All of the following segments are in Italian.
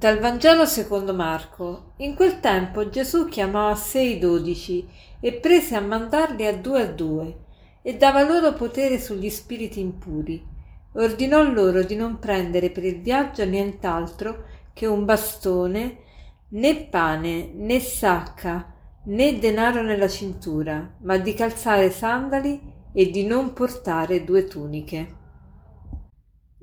Dal Vangelo secondo Marco. In quel tempo Gesù chiamò a sé i dodici e prese a mandarli a due a due e dava loro potere sugli spiriti impuri. Ordinò loro di non prendere per il viaggio nient'altro che un bastone, né pane, né sacca, né denaro nella cintura, ma di calzare sandali e di non portare due tuniche.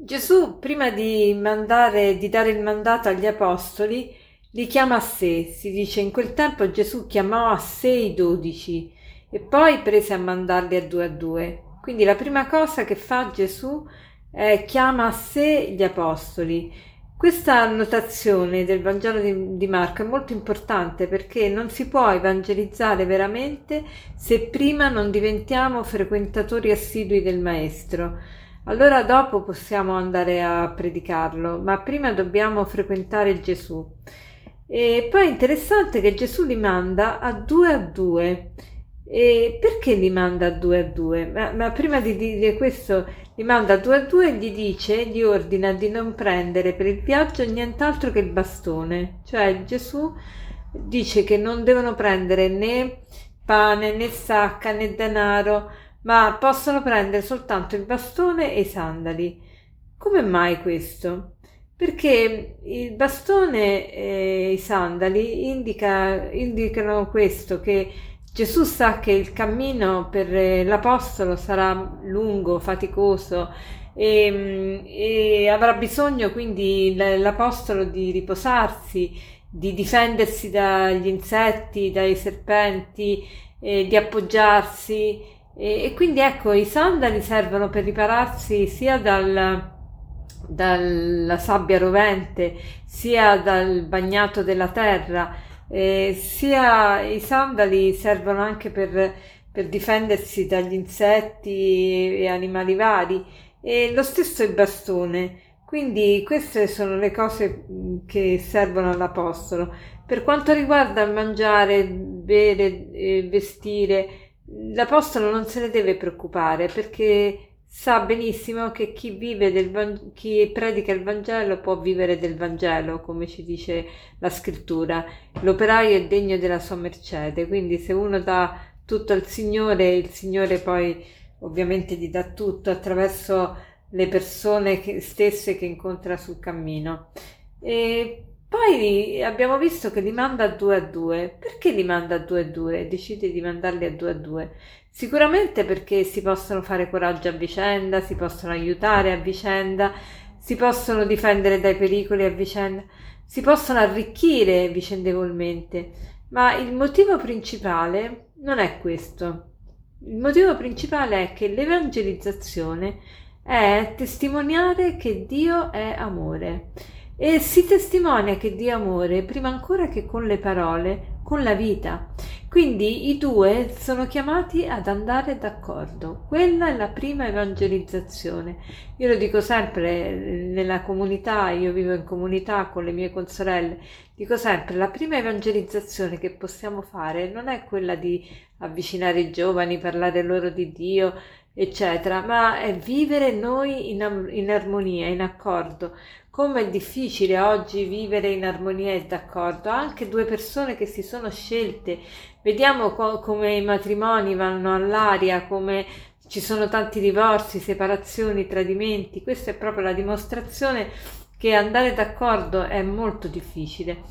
Gesù, prima di, mandare, di dare il mandato agli apostoli, li chiama a sé. Si dice in quel tempo Gesù chiamò a sé i dodici e poi prese a mandarli a due a due. Quindi la prima cosa che fa Gesù è chiama a sé gli apostoli. Questa annotazione del Vangelo di, di Marco è molto importante perché non si può evangelizzare veramente se prima non diventiamo frequentatori assidui del Maestro. Allora dopo possiamo andare a predicarlo, ma prima dobbiamo frequentare Gesù. E poi è interessante che Gesù li manda a due a due. E perché li manda a due a due? Ma, ma, prima di dire questo, li manda a due a due e gli dice, gli ordina di non prendere per il viaggio nient'altro che il bastone. Cioè Gesù dice che non devono prendere né pane, né sacca, né denaro, ma possono prendere soltanto il bastone e i sandali. Come mai questo? Perché il bastone e i sandali indica, indicano questo, che Gesù sa che il cammino per l'Apostolo sarà lungo, faticoso e, e avrà bisogno quindi l'Apostolo di riposarsi, di difendersi dagli insetti, dai serpenti, di appoggiarsi e, e quindi ecco, i sandali servono per ripararsi sia dal, dalla sabbia rovente, sia dal bagnato della terra, eh, sia i sandali servono anche per, per difendersi dagli insetti e animali vari, e lo stesso il bastone. Quindi queste sono le cose che servono all'Apostolo. Per quanto riguarda mangiare, bere, vestire, l'Apostolo non se ne deve preoccupare perché sa benissimo che chi vive del chi predica il Vangelo può vivere del Vangelo, come ci dice la scrittura. L'operaio è degno della sua mercede, quindi se uno dà tutto al Signore, il Signore poi ovviamente gli dà tutto attraverso le persone che, stesse che incontra sul cammino. E poi abbiamo visto che li manda a due a due. Perché li manda a due a due? Decide di mandarli a due a due. Sicuramente perché si possono fare coraggio a vicenda, si possono aiutare a vicenda, si possono difendere dai pericoli a vicenda, si possono arricchire vicendevolmente. Ma il motivo principale non è questo. Il motivo principale è che l'evangelizzazione è testimoniare che Dio è amore e si testimonia che Dio amore prima ancora che con le parole, con la vita. Quindi i due sono chiamati ad andare d'accordo. Quella è la prima evangelizzazione. Io lo dico sempre nella comunità, io vivo in comunità con le mie consorelle, dico sempre la prima evangelizzazione che possiamo fare non è quella di avvicinare i giovani, parlare loro di Dio, eccetera, ma è vivere noi in, in armonia, in accordo come è difficile oggi vivere in armonia e d'accordo, anche due persone che si sono scelte. Vediamo co- come i matrimoni vanno all'aria, come ci sono tanti divorzi, separazioni, tradimenti. Questa è proprio la dimostrazione che andare d'accordo è molto difficile.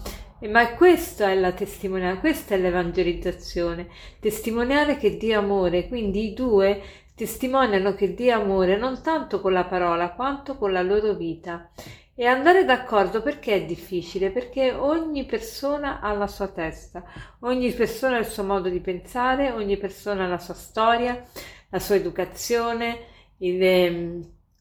Ma questa è la testimonianza, questa è l'evangelizzazione, testimoniare che Dio amore, quindi i due testimoniano che Dio amore non tanto con la parola quanto con la loro vita. E andare d'accordo perché è difficile? Perché ogni persona ha la sua testa, ogni persona ha il suo modo di pensare, ogni persona ha la sua storia, la sua educazione, le,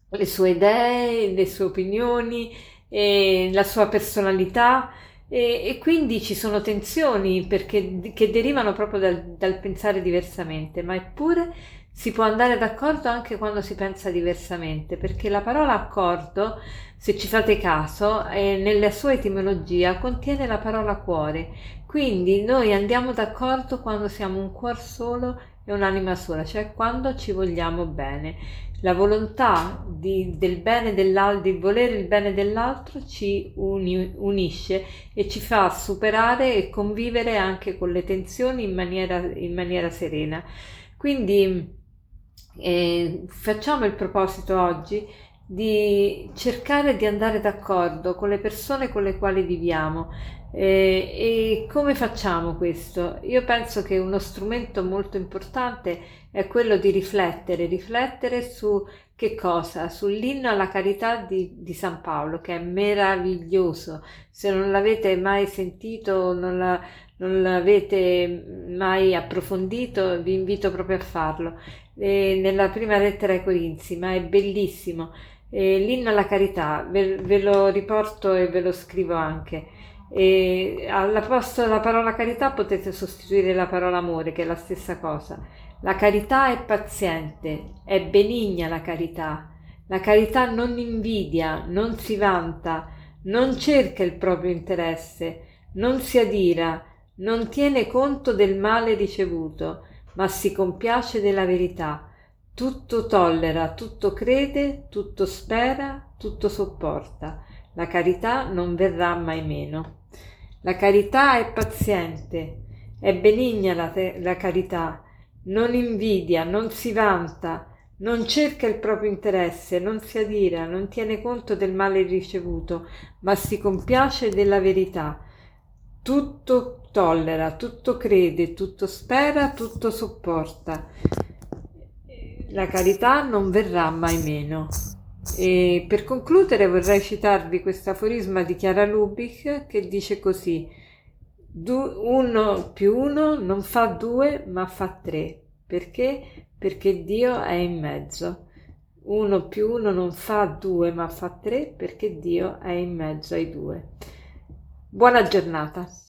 le sue idee, le sue opinioni, la sua personalità e, e, quindi ci sono tensioni perché, che derivano proprio dal, dal pensare diversamente, ma eppure si può andare d'accordo anche quando si pensa diversamente, perché la parola accordo, se ci fate caso, eh, nella sua etimologia contiene la parola cuore. Quindi noi andiamo d'accordo quando siamo un cuor solo è un'anima sola, cioè quando ci vogliamo bene. La volontà di, del bene dell'altro, di volere il bene dell'altro ci uni, unisce e ci fa superare e convivere anche con le tensioni in maniera, in maniera serena. Quindi eh, facciamo il proposito oggi di cercare di andare d'accordo con le persone con le quali viviamo. Eh, e come facciamo questo? Io penso che uno strumento molto importante è quello di riflettere, riflettere su che cosa? Sull'inno alla carità di, di San Paolo, che è meraviglioso. Se non l'avete mai sentito, non, la, non l'avete mai approfondito, vi invito proprio a farlo. Eh, nella prima lettera ai Corinzi, ma è bellissimo eh, l'inno alla carità, ve, ve, lo riporto e ve lo scrivo anche. E alla posto della parola carità potete sostituire la parola amore, che è la stessa cosa. La carità è paziente, è benigna la carità. La carità non invidia, non si vanta, non cerca il proprio interesse, non si adira, non tiene conto del male ricevuto, ma si compiace della verità tutto tollera, tutto crede, tutto spera, tutto sopporta. La carità non verrà mai meno. La carità è paziente, è benigna la, te- la carità, non invidia, non si vanta, non cerca il proprio interesse, non si adira, non tiene conto del male ricevuto, ma si compiace della verità. Tutto tollera, tutto crede, tutto spera, tutto sopporta la carità non verrà mai meno. E per concludere vorrei citarvi questo aforisma di Chiara Lubick che dice così: uno più uno non fa due ma fa tre. Perché? Perché Dio è in mezzo. Uno più uno non fa due ma fa tre perché Dio è in mezzo ai due. Buona giornata.